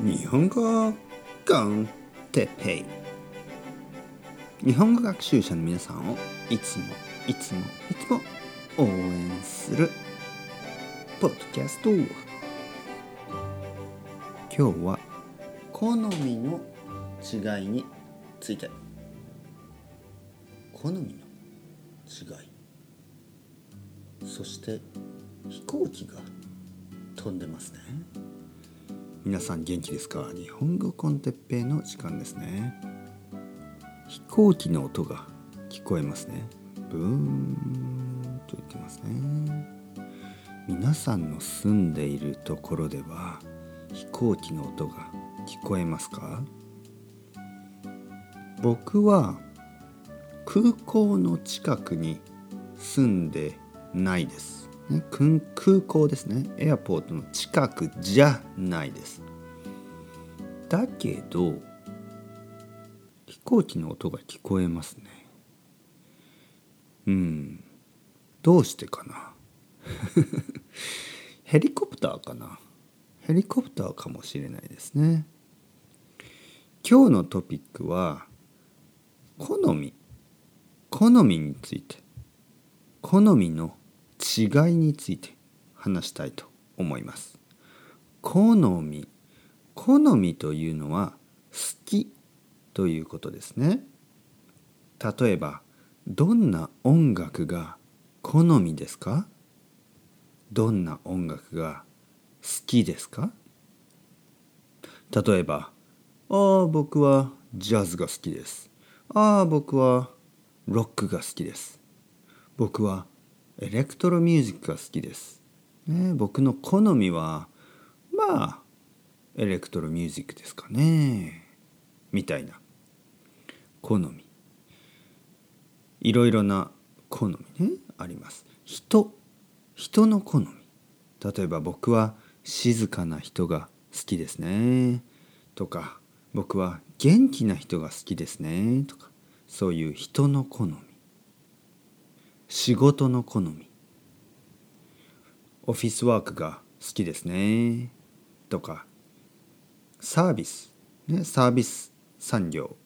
日本語コンテッペイ日本語学習者の皆さんをいつもいつもいつも応援するポッドキャスト今日は好みの違いについて。好みの違い。そして飛行機が飛んでますね。皆さん元気ですか？日本語コンテッペイの時間ですね。飛行機の音が聞こえますね。ブーンと言ってますね。皆さんの住んでいるところでは飛行機の音が聞こえますか？僕は空港の近くに住んでないです。ね、空港ですね。エアポートの近くじゃないです。だけど飛行機の音が聞こえますね。うん。どうしてかな？ヘリコプターかな？ヘリコプターかもしれないですね。今日のトピックは好み。好みについて。好みの違いについて話したいと思います。好み。好みというのは好きということですね。例えばどんな音楽が好みですか？どんな音楽が好きですか？例えば「ああ僕はジャズが好きです」「ああ僕はロックが好きです」「僕はエレクトロミュージックが好きです。ね、僕の好みはまあエレクトロミュージックですかね。みたいな。好み。いろいろな好みね。あります。人。人の好み。例えば僕は静かな人が好きですね。とか僕は元気な人が好きですね。とかそういう人の好み。仕事の好み。オフィスワークが好きですね。とかサービス、ね、サービス産業。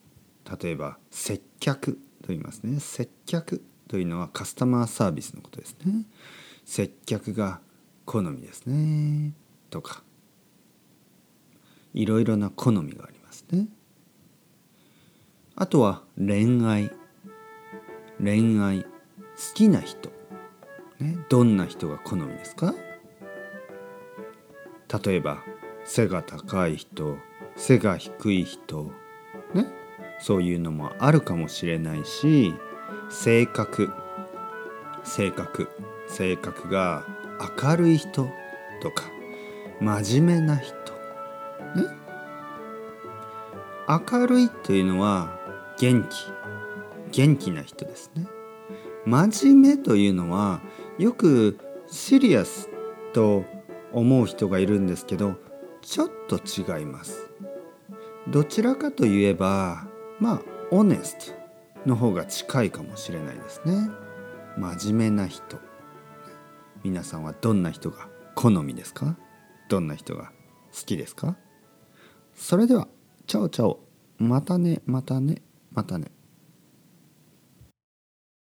例えば接客と言いますね。接客というのはカスタマーサービスのことですね。接客が好みですね。とか。いろいろな好みがありますね。あとは恋愛。恋愛。好きな人、ね、どんな人が好みですか？例えば背が高い人背が低い人ねそういうのもあるかもしれないし性格性格性格が明るい人とか真面目な人ね。明るいというのは元気元気な人ですね。真面目というのはよくシリアスと思う人がいるんですけどちょっと違います。どちらかといえばまあオネストの方が近いかもしれないですね。真面目な人。皆さんはどんな人が好みですか？どんな人が好きですか？それではチャオチャオ。またねまたねまたね。